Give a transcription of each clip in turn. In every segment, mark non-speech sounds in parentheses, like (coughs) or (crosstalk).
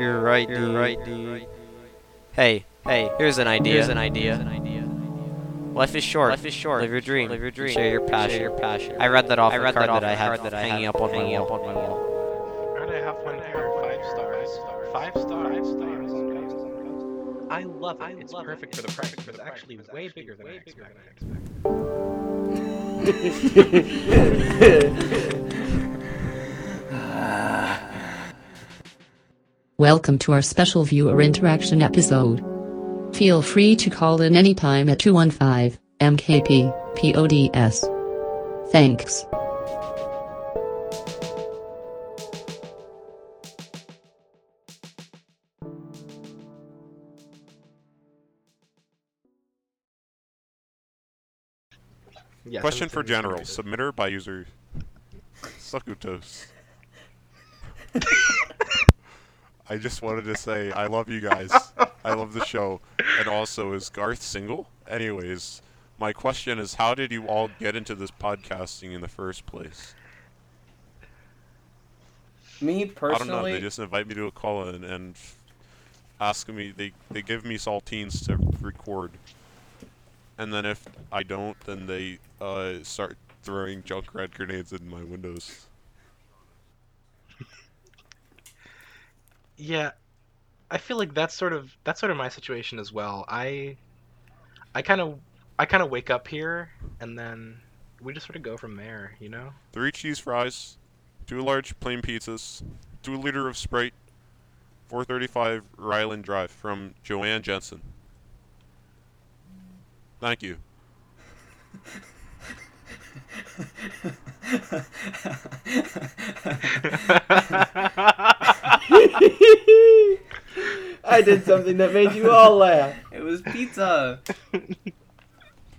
You're right, You're dude. right, dude. Hey, hey, here's an idea. Here's an idea. Here's an idea. Life is short. Life is short. Live your dream. Live your dream. Share your passion. Share your passion. I read that off. I read that off. That I have that I hanging up on hanging up on my wall. Alright, I have one here. Five stars. Five stars. Five stars. I love it. It's perfect for the price. It's actually way bigger than I expected. (laughs) (laughs) Welcome to our special viewer interaction episode. Feel free to call in anytime at 215 MKP PODS. Thanks. Yes, Question for general. Submitter by user Sukutos. (laughs) I just wanted to say I love you guys. (laughs) I love the show. And also, is Garth single? Anyways, my question is how did you all get into this podcasting in the first place? Me personally, I don't know. They just invite me to a call in and ask me. They they give me saltines to record, and then if I don't, then they uh, start throwing Junkrat grenades in my windows. Yeah, I feel like that's sort of that's sort of my situation as well. I I kind of I kind of wake up here and then we just sort of go from there, you know? Three cheese fries, two large plain pizzas, two liter of Sprite, 435 Ryland Drive from Joanne Jensen. Thank you. (laughs) (laughs) I did something that made you all laugh. (laughs) It was pizza. (laughs)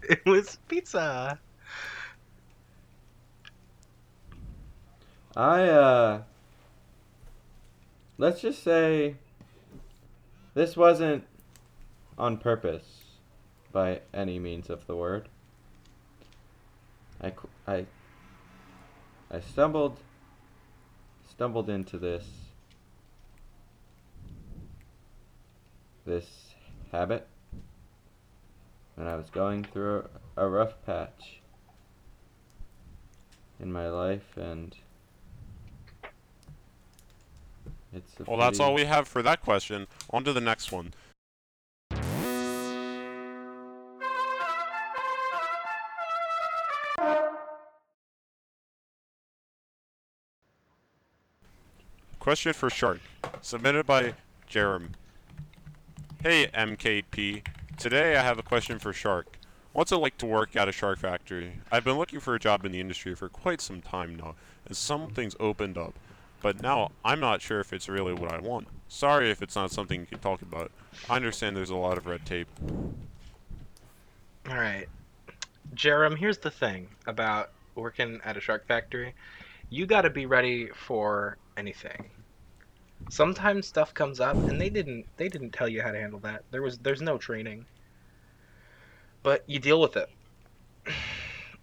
it was pizza. I uh let's just say this wasn't on purpose by any means of the word. I I I stumbled stumbled into this this habit when I was going through a rough patch in my life and it's well that's all we have for that question on to the next one Question for Shark, submitted by Jerem. Hey MKP, today I have a question for Shark. What's it like to work at a shark factory? I've been looking for a job in the industry for quite some time now, and something's opened up. But now, I'm not sure if it's really what I want. Sorry if it's not something you can talk about. I understand there's a lot of red tape. Alright. Jerem, here's the thing about working at a shark factory. You gotta be ready for anything sometimes stuff comes up and they didn't they didn't tell you how to handle that. There was there's no training. But you deal with it. (sighs)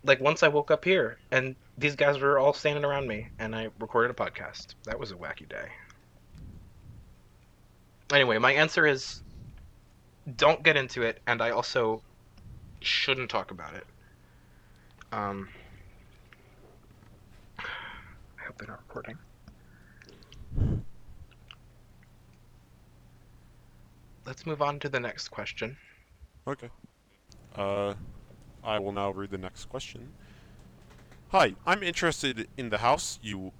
Like once I woke up here and these guys were all standing around me and I recorded a podcast. That was a wacky day. Anyway, my answer is don't get into it and I also shouldn't talk about it. Um (sighs) I hope they're not recording. Let's move on to the next question. Okay. Uh, I will now read the next question. Hi, I'm interested in the house you.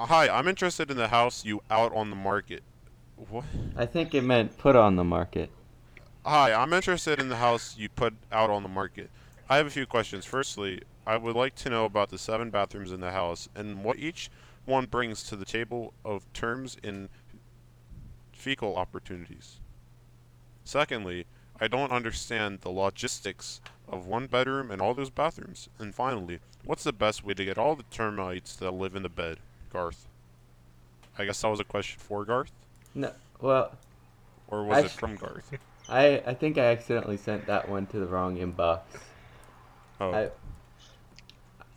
Hi, I'm interested in the house you out on the market. What? I think it meant put on the market. Hi, I'm interested in the house you put out on the market. I have a few questions. Firstly, I would like to know about the seven bathrooms in the house and what each one brings to the table of terms in fecal opportunities. Secondly, I don't understand the logistics of one bedroom and all those bathrooms. And finally, what's the best way to get all the termites that live in the bed? Garth. I guess that was a question for Garth? No, well... Or was I, it from Garth? (laughs) I, I think I accidentally sent that one to the wrong inbox. Oh. I,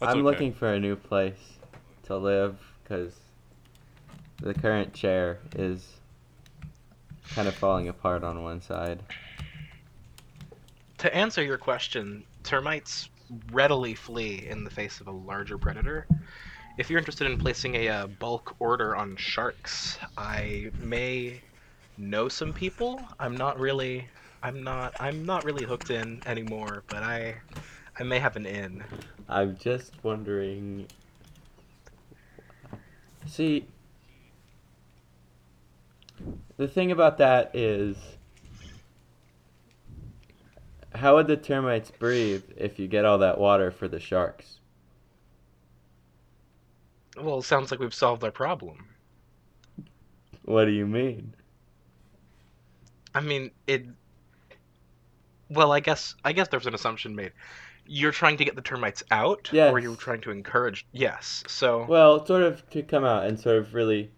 I'm okay. looking for a new place to live, because the current chair is kind of falling apart on one side. To answer your question, termites readily flee in the face of a larger predator. If you're interested in placing a uh, bulk order on sharks, I may know some people. I'm not really I'm not I'm not really hooked in anymore, but I I may have an in. I'm just wondering. See, the thing about that is, how would the termites breathe if you get all that water for the sharks? Well, it sounds like we've solved our problem. What do you mean? I mean, it. Well, I guess I guess there's an assumption made. You're trying to get the termites out, or you're trying to encourage. Yes. So Well, sort of to come out and sort of really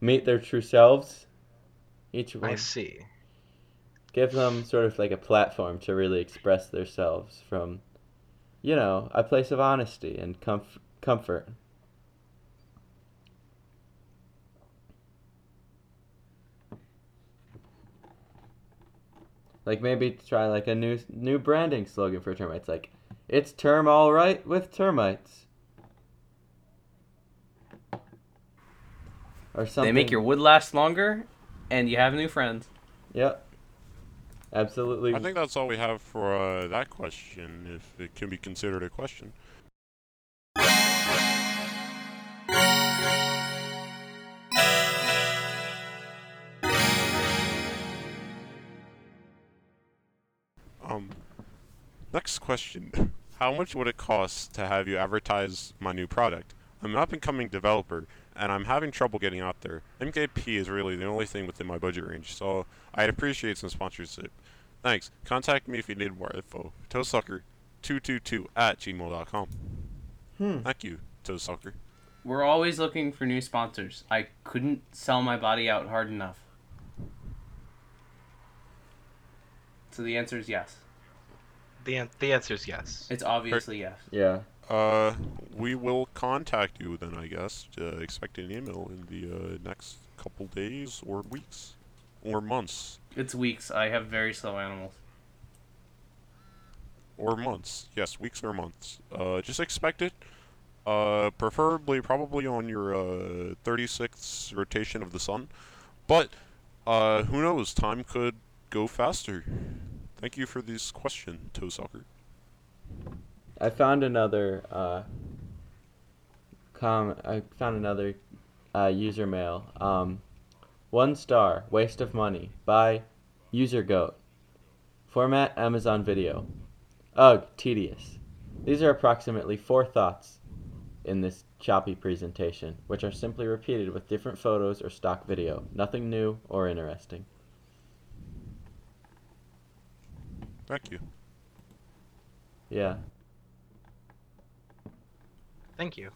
meet their true selves. Each one I see. give them sort of like a platform to really express themselves from, you know, a place of honesty and comf- comfort. Like maybe try like a new new branding slogan for termites, like "It's term all right with termites," or something. They make your wood last longer, and you have a new friends. Yep. Absolutely. I think that's all we have for uh, that question, if it can be considered a question. Um, next question. (laughs) How much would it cost to have you advertise my new product? I'm an up and coming developer, and I'm having trouble getting out there. MKP is really the only thing within my budget range, so I'd appreciate some sponsorship. Thanks. Contact me if you need more info. Toesucker222 at gmail.com. Hmm. Thank you, Toesucker. We're always looking for new sponsors. I couldn't sell my body out hard enough. So the answer is yes. The an- the answer is yes. It's obviously yes. Yeah. Uh, we will contact you then, I guess. Uh, expect an email in the uh, next couple days or weeks or months It's weeks. I have very slow animals. or months. Yes, weeks or months. Uh, just expect it. Uh, preferably probably on your uh 36th rotation of the sun, but uh, who knows? Time could go faster. Thank you for this question, Toe Sucker. I found another uh, com. I found another uh, user mail. Um, one star, waste of money by user goat. Format Amazon Video. Ugh, tedious. These are approximately four thoughts in this choppy presentation, which are simply repeated with different photos or stock video. Nothing new or interesting. Thank you. Yeah. Thank you.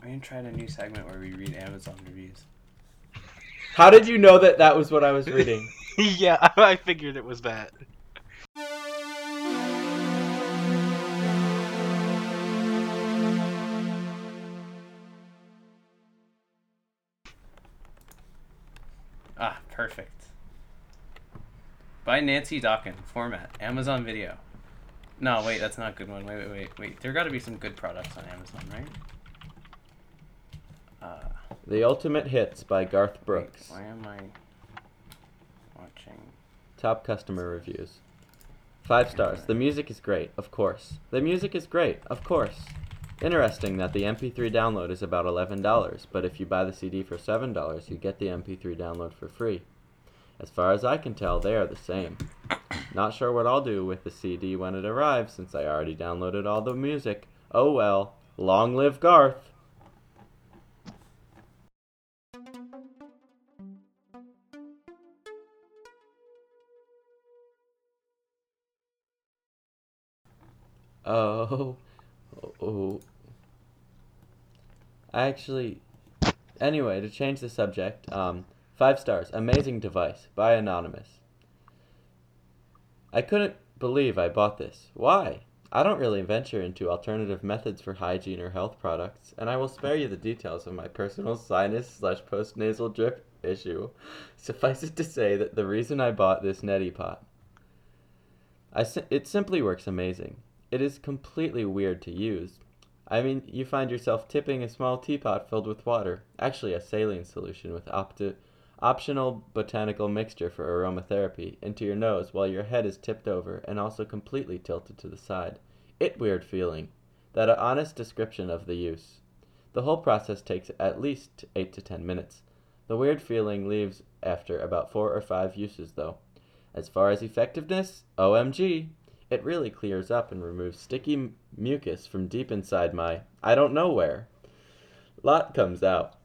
We're gonna try a new segment where we read Amazon reviews. How did you know that that was what I was reading? (laughs) yeah, (laughs) I figured it was that. Ah, perfect. By Nancy Dawkin. Format Amazon Video. No, wait, that's not a good one. Wait, wait, wait, wait. There got to be some good products on Amazon, right? Uh, the Ultimate Hits by Garth wait, Brooks. why am I watching? Top customer reviews. Five stars. The music is great, of course. The music is great, of course. Interesting that the MP3 download is about $11, but if you buy the CD for $7, you get the MP3 download for free. As far as I can tell, they are the same. Not sure what I'll do with the CD when it arrives since I already downloaded all the music. Oh well. Long live Garth! Oh, oh. I actually. Anyway, to change the subject, um, five stars. Amazing device by Anonymous. I couldn't believe I bought this. Why? I don't really venture into alternative methods for hygiene or health products, and I will spare you the details of my personal (laughs) sinus slash postnasal drip issue. Suffice it to say that the reason I bought this neti pot, I it simply works amazing. It is completely weird to use. I mean, you find yourself tipping a small teapot filled with water, actually a saline solution with opti- optional botanical mixture for aromatherapy, into your nose while your head is tipped over and also completely tilted to the side. It weird feeling. That a honest description of the use. The whole process takes at least 8 to 10 minutes. The weird feeling leaves after about 4 or 5 uses though. As far as effectiveness, OMG! It really clears up and removes sticky mucus from deep inside my I don't know where. Lot comes out.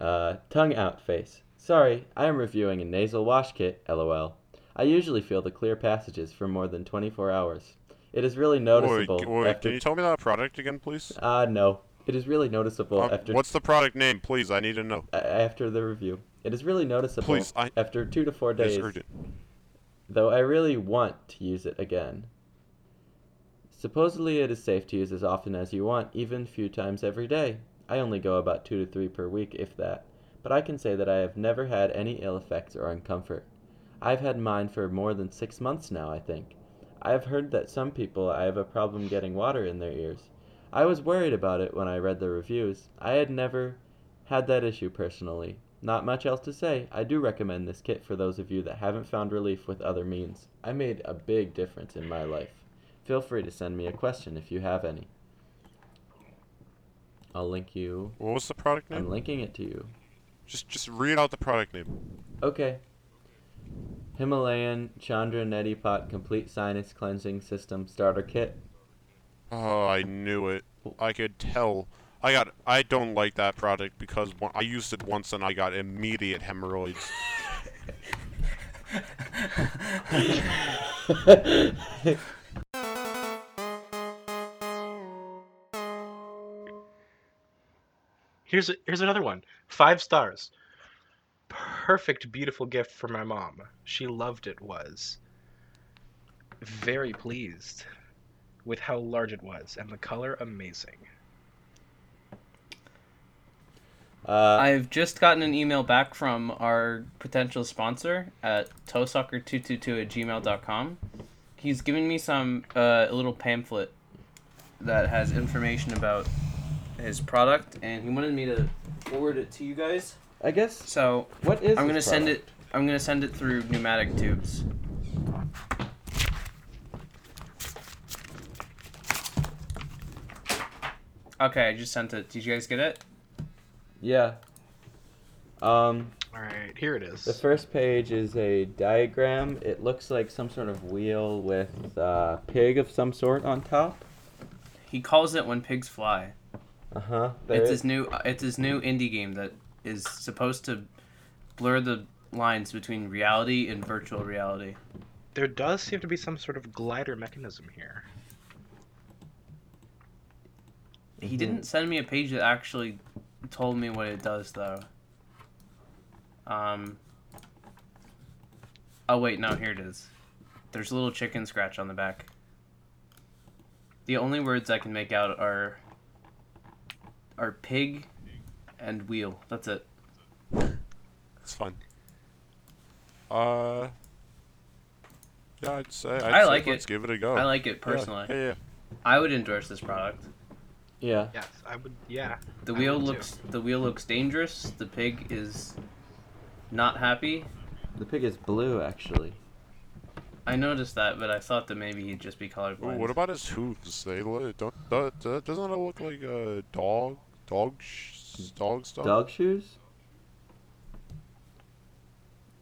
Uh, tongue out face. Sorry, I am reviewing a nasal wash kit, lol. I usually feel the clear passages for more than 24 hours. It is really noticeable wait, after. can you tell me that product again, please? Ah, no. It is really noticeable Uh, after what's the product name, please? I need to know. after the review. It is really noticeable Please, I- after two to four It's days. urgent. though I really want to use it again. Supposedly, it is safe to use as often as you want, even a few times every day. I only go about two to three per week, if that, but I can say that I have never had any ill effects or uncomfort. I've had mine for more than six months now, I think. I have heard that some people I have a problem getting water in their ears. I was worried about it when I read the reviews. I had never had that issue personally. Not much else to say. I do recommend this kit for those of you that haven't found relief with other means. I made a big difference in my life. Feel free to send me a question if you have any. I'll link you. What was the product name? I'm linking it to you. Just just read out the product name. Okay. Himalayan Chandra Neti Pot Complete Sinus Cleansing System Starter Kit. Oh, I knew it. I could tell. I got. I don't like that product because one, I used it once and I got immediate hemorrhoids. (laughs) (laughs) (laughs) Here's a, here's another one. Five stars. Perfect, beautiful gift for my mom. She loved it. Was very pleased with how large it was and the color amazing. uh, I've just gotten an email back from our potential sponsor at toesucker222 at gmail.com. He's given me some, uh, a little pamphlet that has information about his product, and he wanted me to forward it to you guys. I guess. So What is I'm gonna send it. I'm gonna send it through pneumatic tubes. Okay, I just sent it. Did you guys get it? Yeah. Um, All right, here it is. the first page is a diagram. It looks like some sort of wheel with a pig of some sort on top. He calls it "When Pigs Fly." Uh huh. it's his new. It's his new indie game that is supposed to blur the lines between reality and virtual reality. There does seem to be some sort of glider mechanism here. He didn't send me a page that actually told me what it does, though. Um. Oh wait, no, here it is. There's a little chicken scratch on the back. The only words I can make out are are pig and wheel. That's it. It's fun. Uh. Yeah, I'd say. I'd I say like let's it. give it a go. I like it Oh. Yeah, personally. Yeah, yeah. I would endorse this product. Yeah. Yes, I would. Yeah. The I wheel would too. looks the wheel looks dangerous. The pig is not happy. The pig is blue, actually. I noticed that, but I thought that maybe he'd just be Ooh, colorblind. what about his hooves? They look, don't, do- do- doesn't it look like a dog, dog, sh- dog stuff? Dog shoes?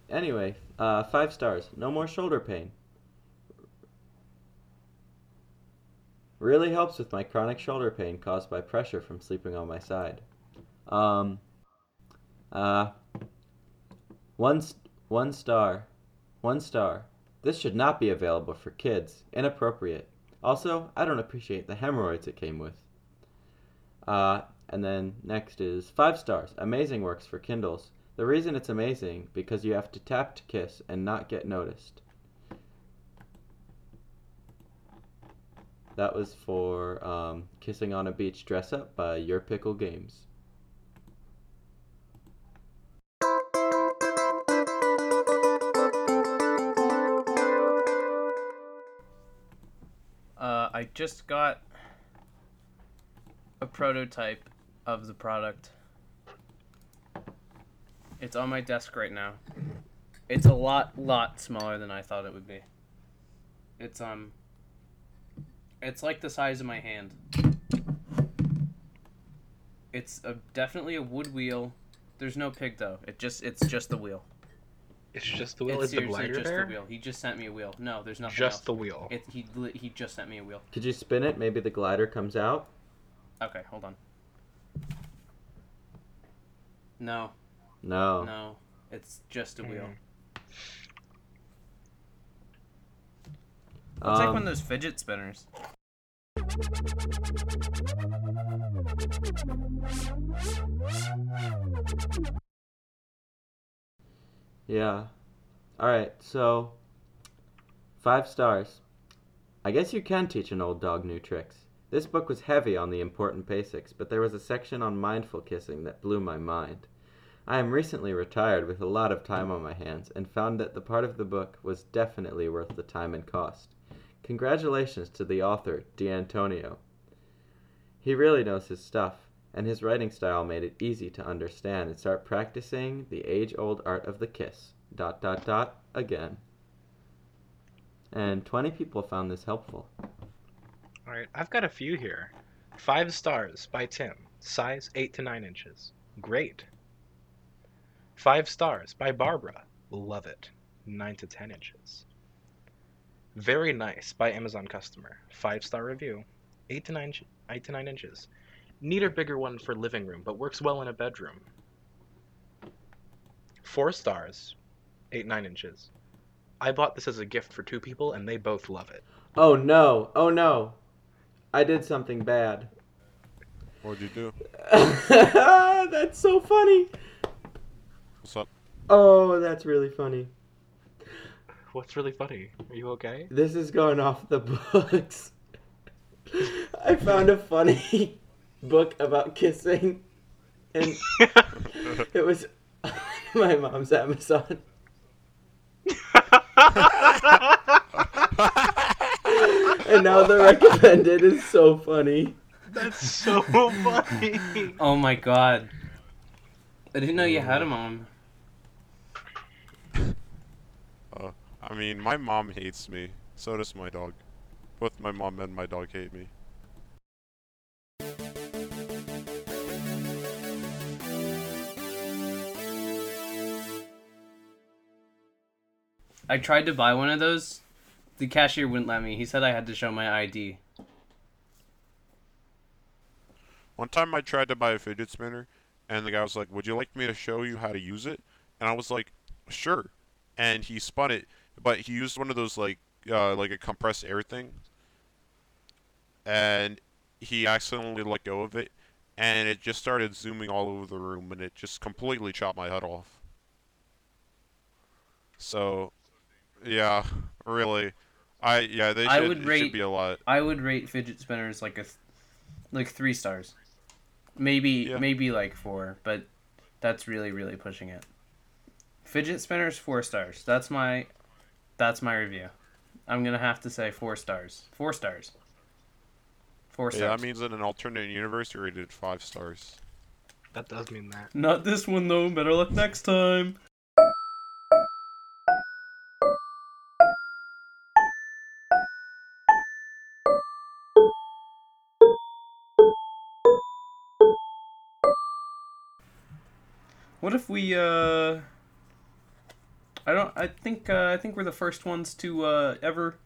Anyway, uh, five stars. No more shoulder pain. Really helps with my chronic shoulder pain caused by pressure from sleeping on my side. Um, uh, one, st- one star. One star. This should not be available for kids. Inappropriate. Also, I don't appreciate the hemorrhoids it came with. Uh, and then next is five stars. Amazing works for Kindles. The reason it's amazing because you have to tap to kiss and not get noticed. That was for um, Kissing on a Beach Dress Up by Your Pickle Games. Uh, I just got a prototype of the product. It's on my desk right now. It's a lot, lot smaller than I thought it would be. It's um, it's like the size of my hand. It's a definitely a wood wheel. There's no pig though. It just it's just the wheel. It's just the wheel. It's Is the seriously glider just there? the wheel. He just sent me a wheel. No, there's nothing Just else. the wheel. It, he he just sent me a wheel. Could you spin it? Maybe the glider comes out? Okay, hold on. No, No. no, it's just a wheel. Mm. It's like Um, one of those fidget spinners. Yeah. Alright, so. Five stars. I guess you can teach an old dog new tricks. This book was heavy on the important basics, but there was a section on mindful kissing that blew my mind. I am recently retired with a lot of time on my hands and found that the part of the book was definitely worth the time and cost. Congratulations to the author, D'Antonio. He really knows his stuff, and his writing style made it easy to understand and start practicing the age old art of the kiss. Dot dot dot again. And 20 people found this helpful. All right, I've got a few here. Five stars by Tim. Size eight to nine inches. Great. Five stars by Barbara. Love it. Nine to ten inches. Very nice by Amazon customer. Five star review. Eight to nine, eight to nine inches. Need a bigger one for living room, but works well in a bedroom. Four stars. Eight nine inches. I bought this as a gift for two people, and they both love it. Oh no! Oh no! I did something bad. What'd you do? (laughs) that's so funny! What's up? Oh, that's really funny. What's really funny? Are you okay? This is going off the (laughs) books. I found a funny (laughs) book about kissing, and it was my mom's Amazon. And now the recommended is so funny. That's so funny. Oh my god. I didn't know you had a mom. Uh, I mean, my mom hates me. So does my dog. Both my mom and my dog hate me. I tried to buy one of those. The cashier wouldn't let me. He said I had to show my ID. One time I tried to buy a fidget spinner, and the guy was like, "Would you like me to show you how to use it?" And I was like, "Sure." And he spun it, but he used one of those like uh, like a compressed air thing, and he accidentally let go of it, and it just started zooming all over the room, and it just completely chopped my head off. So, yeah, really, I yeah they should I would it rate- should be a lot. I would rate fidget spinners like a, like three stars. Maybe Yeah. maybe like four, but that's really really pushing it. Fidget spinners four stars. That's my, that's my review. I'm gonna have to say four stars. Four stars. Four Yeah, stars. that means in an alternate universe you rated five stars. That does mean that. Not this one though. Better luck next time. What if we uh I don't I think uh, I think we're the first ones to uh ever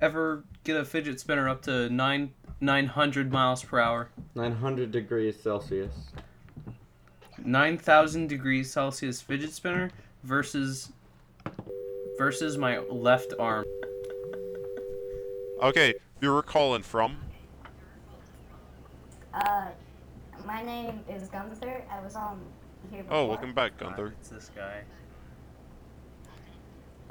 ever get a fidget spinner up to 9 900 miles per hour. 900 degrees Celsius. 9,000 degrees Celsius fidget spinner versus versus my left arm. Okay, you were calling from? Uh, my name is Gunther. I was on here before. Oh, welcome back, Gunther. It's this guy. (laughs)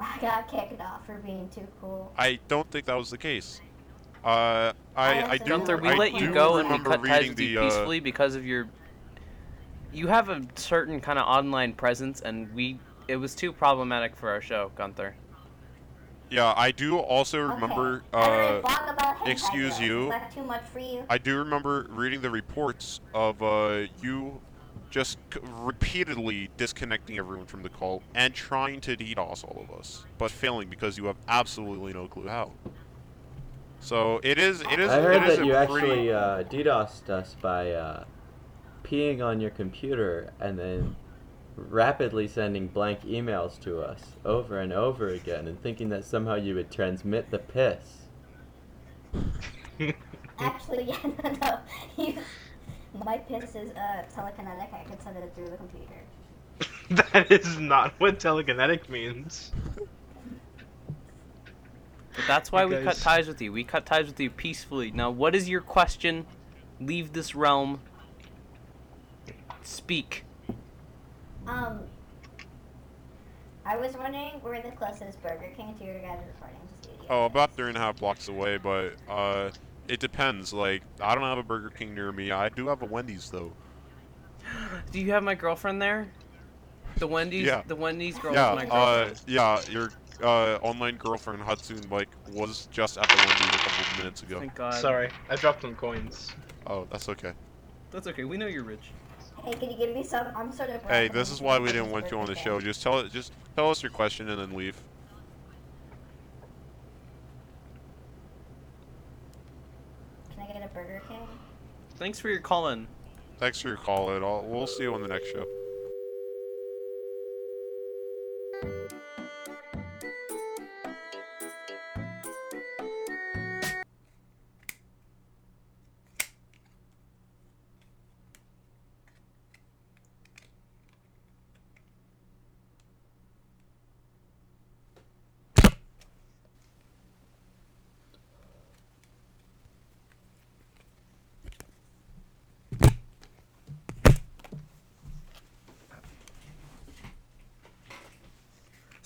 I got kicked off for being too cool. I don't think that was the case. Uh, I I do Gunther, we I let you go and we cut ties reading with you the uh, peacefully because of your. You have a certain kind of online presence, and we. It was too problematic for our show, Gunther. yeah I do also remember Okay. I read a uh about hentai excuse girls. you. Too much for you? I do remember reading the reports of uh, you just c- repeatedly disconnecting everyone from the call and trying to DDoS all of us, but failing because you have absolutely no clue how. So it is. It is. I heard it is that a you pretty, actually uh, DDoSed us by uh, peeing on your computer and then rapidly sending blank emails to us over and over again and thinking that somehow you would transmit the piss. (laughs) Actually, (laughs) yeah, no, no. (laughs) You, my piss is uh, telekinetic. I can send it through the computer. (laughs) that is not what telekinetic means. But that's why we cut ties with you. We cut ties with you peacefully. Now, what is your question? Leave this realm. Speak. Um, I was wondering where the closest Burger King to your guys' recording studio. Oh, about three and a half blocks away, but uh, it depends. Like I don't have a Burger King near me. I do have a Wendy's though. Do you have my girlfriend there? The Wendy's. Yeah. The Wendy's girl yeah. is my Uh, girlfriend. yeah. Your uh, online girlfriend Hudson like was just at the Wendy's a couple of minutes ago. Thank God. Sorry, I dropped some coins. Oh, that's okay. That's okay. We know you're rich. Hey, can you give me some? I'm sort of. Hey, this is why we didn't want you on the show. Just tell it. Just tell us your question and then leave. Can I get a Burger King? Thanks for your call in. Thanks for your call. It all. We'll see you on the next show.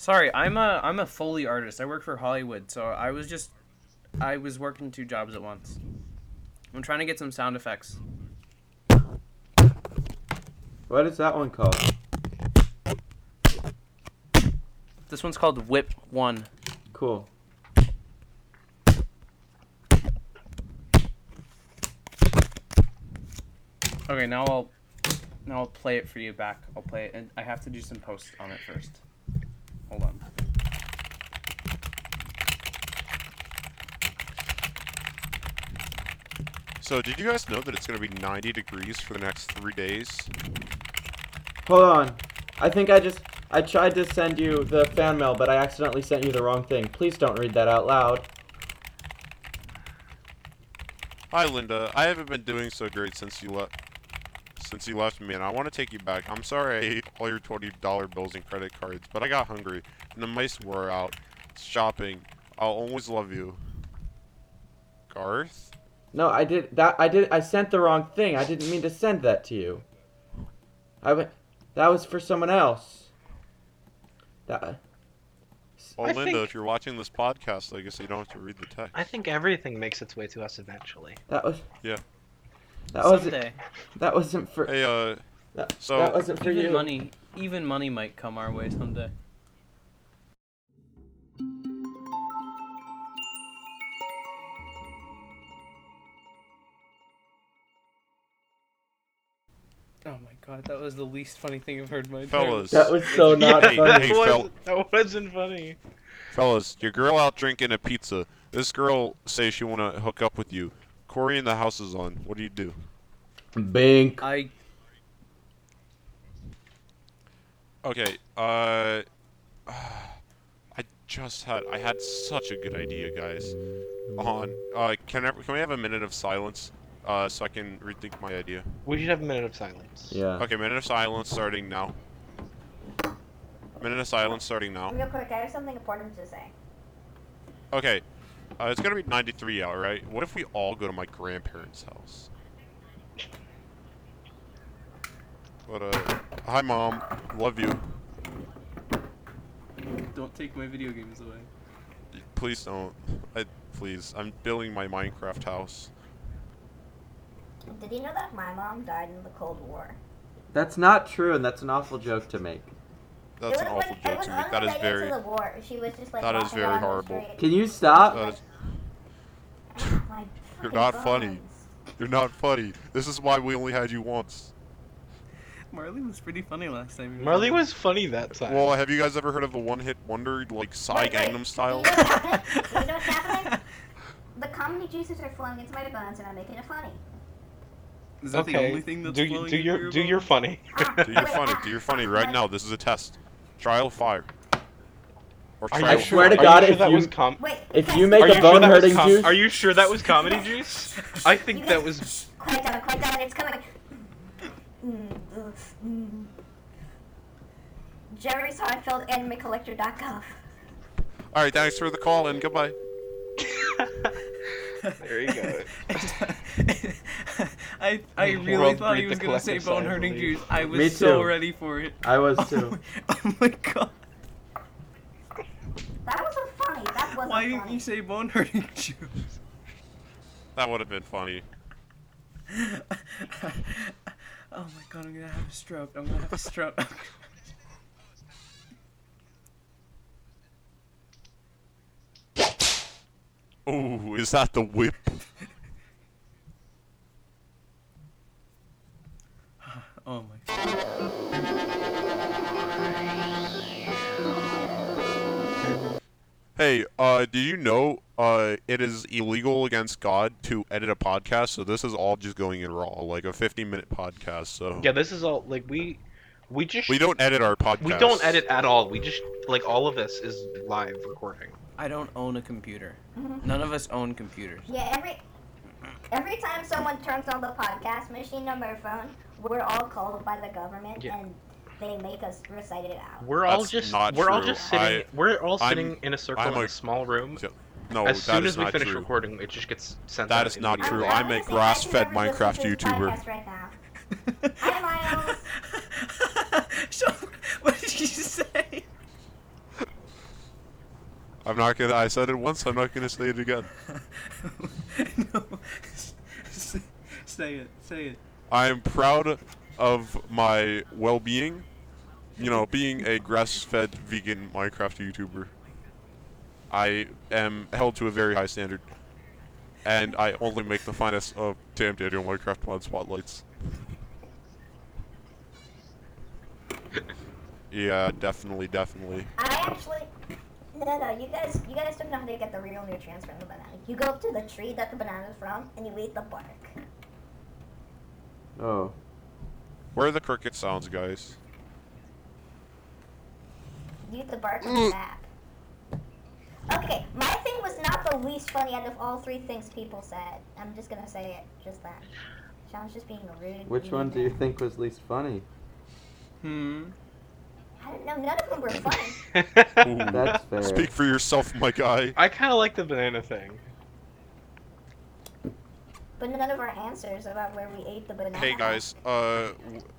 Sorry, I'm a I'm a Foley artist. I work for Hollywood, so I was just I was working two jobs at once. I'm trying to get some sound effects. What is that one called? This one's called Whip One. Cool. Okay, now I'll now I'll play it for you back. I'll play it, and I have to do some posts on it first. Hold on. So, did you guys know that it's gonna be 90 degrees for the next three days? Hold on. I think I just I tried to send you the fan mail, but I accidentally sent you the wrong thing. Please don't read that out loud. Hi, Linda. I haven't been doing so great since you left. Since you left me, and I want to take you back. I'm sorry I ate all your twenty dollar bills and credit cards, but I got hungry, and the mice were out. Shopping. I'll always love you. Garth. No, I did that. I did. I sent the wrong thing. I didn't mean to send that to you. I went. That was for someone else. That. Oh, I Linda, think- if you're watching this podcast, I guess you don't have to read the text. I think everything makes its way to us eventually. That was. Yeah. That wasn't. That wasn't for. Hey, uh, That, so- that wasn't for even you. money, even money might come our way someday. Oh my god, that was the least funny thing I've heard in my entire fellas, That was so not (laughs) Hey, funny. hey, that, fel- wasn't, (laughs) that wasn't funny. fellas, your girl out drinking a pizza. This girl says she want to hook up with you. Cory in the house is on. What do you do? Bink. I Okay, uh, (sighs) I just had I had such a good idea, guys. On, uh, can I, can we have a minute of silence, uh, so I can rethink my idea? We should have a minute of silence. Yeah. Okay, minute of silence starting now. Minute of silence starting now. Real quick, I have something important to say. Okay, uh, it's gonna be 93 out, right? What if we all go to my grandparents' house? But uh, hi mom, love you. don't take my video games away. please don't. I please. I'm building my Minecraft house. Did you know that my mom died in the Cold War? That's not true, and that's an awful joke to make. That's an awful like, joke to make. That is very. the war. She was just like that is very horrible. Can you stop? That is, (laughs) My (laughs) You're fucking not funny. you're not funny. This is why we only had you once. Marley was pretty funny last time. he Marley was funny that time. Well, have you guys ever heard of the one-hit wonder, like Psy Wait, wait, Gangnam Style? (laughs) You know what's happening? You know what's happening? The comedy juices are flowing into my bones and I'm making it funny. Is that okay. the only thing that's do you, do into your your do your funny. (laughs) (laughs) Do your funny. Do your funny right now. This is a test. Trial of fire. Or Are trial you I of swear to God, you sure if you- com- Wait, If you make a you, sure bone that hurting com- juice, are you sure that was comedy juice? I think You that was. Quiet down, quiet down, it's coming. Ugh. Jerry Seinfeld, AnimeCollector.gov. All right. Thanks for the call and goodbye. (laughs) There you go. (laughs) I I really world thought he was gonna say collective sigh of bone hurting juice. I was Me so too. ready for it. I was (laughs) Oh too. my, oh my god! That wasn't funny. That wasn't Why funny. didn't you say bone hurting juice? That would have been funny. (laughs) oh my god! I'm gonna have a stroke. I'm gonna have a stroke. Oh, is that the whip? (laughs) oh my. God. Hey, uh, did you know uh, it is illegal against God to edit a podcast? So this is all just going in raw, like a 50-minute podcast. So Yeah, this is all like we we just we don't edit our podcast. we don't edit at all. We just like all of this is live recording. I don't own a computer. Mhm. None of us own computers. Yeah, every every time someone turns on the podcast machine on their phone, we're all called by the government Yeah. and they make us recite it out. We're all That's just not we're all just sitting I- we're all I'm- sitting in a circle I'm in a- a small room. No, as that soon is as we not finish true. recording, it just gets sent That out is not the true. universe. I'm a grass-fed I can never Minecraft listen to this YouTuber. Right now. (laughs) Hi, Miles. (laughs) so, what did you say? I'm not gonna. I said it once. I'm not gonna say it again. (laughs) no. (laughs) Say it. Say it. I'm proud of my well-being. You know, being a grass-fed vegan Minecraft YouTuber. I am held to a very high standard, and I only make the finest of Damn Daniel Minecraft mod spotlights. (laughs) yeah, definitely, definitely. I actually no no you guys you guys don't know how to get the real nutrients from the banana. You go up to the tree that the banana is from and you eat the bark. oh, Where are the cricket sounds, guys? You eat the bark and the sap. Okay, my thing was not the least funny out of all three things people said. I'm just gonna say it, just that. Sean's just being rude. which one do you think was least funny? Hmm. I don't know. None of them were (laughs) funny. Ooh, That's fair. Speak for yourself, my guy. I kind of like the banana thing. But none of our answers about where we ate the banana. Hey guys, uh,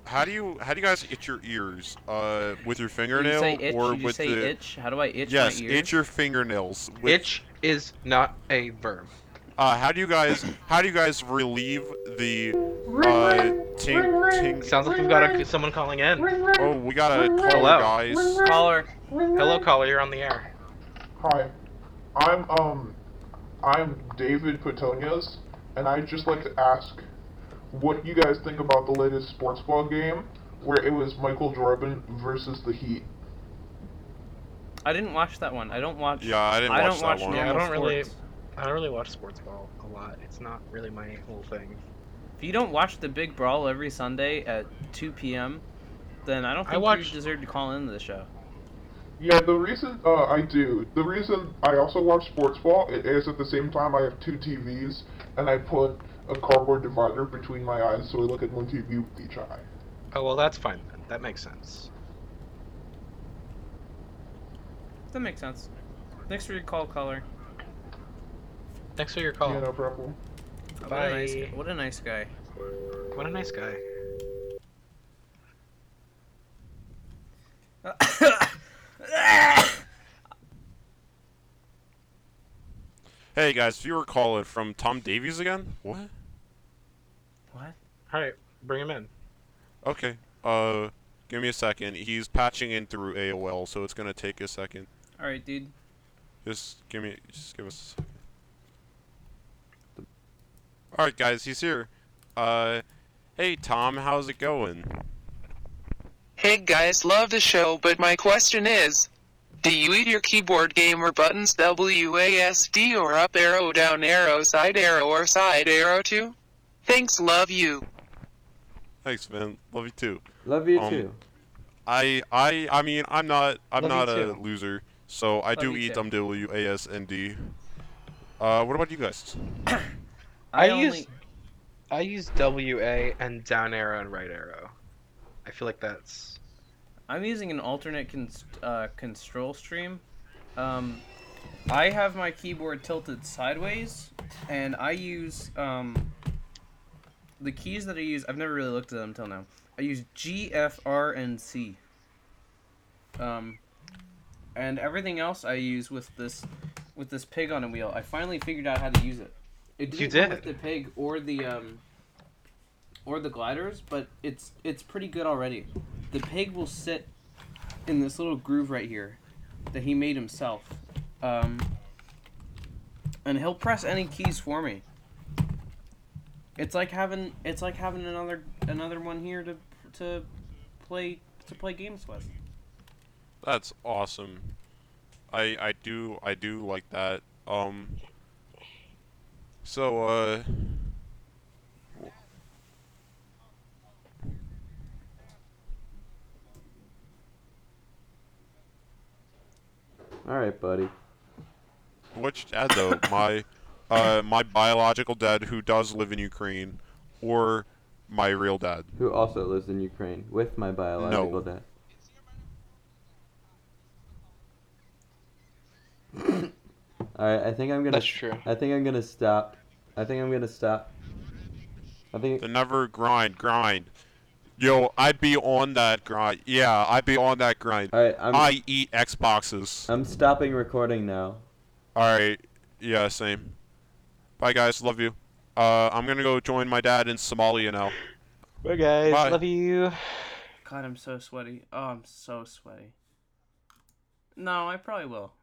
how do you how do you guys itch your ears? Uh, with your Did fingernail you say itch? or you with say the itch? How do I itch yes, my ears? itch your fingernails. With, Itch is not a verb. Uh, how do you guys how do you guys relieve the uh ting ting? Sounds like we've got a, someone calling in. Oh, we got a caller, Hello. guys. Caller. Hello, caller. You're on the air. Hi, I'm um, I'm David Petonias, and I'd just like to ask what you guys think about the latest sports ball game, where it was Michael Jordan versus the Heat. I didn't watch that one. I don't watch. Yeah, I didn't I watch don't that watch one. Yeah, I don't really- sports. I don't really watch sports ball a lot. It's not really my whole thing. If you don't watch the Big Brawl every Sunday at 2 p.m., then I don't I think watch- you deserve to call into the show. Yeah, the reason uh, I do, the reason I also watch sports ball is at the same time I have two TVs, and I put a cardboard divider between my eyes so I look at one TV with each eye. Oh well, that's fine then. That makes sense. That makes sense. Thanks for your call, caller. Thanks for your call. Yeah, no problem. What a nice, Bye. what a nice guy. What a nice guy. (coughs) Hey guys, viewer call it from Tom Davies again. What? What? All right, bring him in. Okay. Uh, give me a second. He's patching in through AOL, so it's gonna take a second. All right, dude. Just give me, just give us a second. All right, guys, he's here. Uh, hey Tom, how's it going? Hey guys, love the show, but my question is Do you eat your keyboard gamer buttons WASD or up arrow, down arrow, side arrow, or side arrow too? Thanks, love you. Thanks, man. Love you too. Love you Um, too. I, I, I mean, I'm not, I'm Love not a too. loser, so I do eat too. WASD. Uh, what about you guys? (clears throat) I, only use I use WA and down arrow and right arrow. I feel like that's I'm using an alternate const- uh, control stream. Um, I have my keyboard tilted sideways, and I use um, the keys that I use. I've never really looked at them until now. I use G, F, R, and C. Um, and everything else I use with this with this pig on a wheel. I finally figured out how to use it. It You didn't come with did? the pig or the um, or the gliders, but it's it's pretty good already. The pig will sit in this little groove right here that he made himself, um, and he'll press any keys for me. It's like having it's like having another another one here to to play to play games with. That's awesome. I, I do, I do like that. Um. So, uh. All right, buddy. Which dad though? my, uh, my biological dad who does live in Ukraine, or my real dad? Who also lives in Ukraine with my biological No. dad. (coughs) All right, I think I'm gonna. That's true. I think I'm gonna stop. I think I'm gonna stop. I think The never grind, grind. Yo, I'd be on that grind. Yeah, I'd be on that grind. All right, I'm. I eat Xboxes. I'm stopping recording now. All right. Yeah, same. Bye, guys. Love you. Uh, I'm gonna go join my dad in Somalia now. Bye guys, Bye. love you. God, I'm so sweaty. Oh, I'm so sweaty. No, I probably will.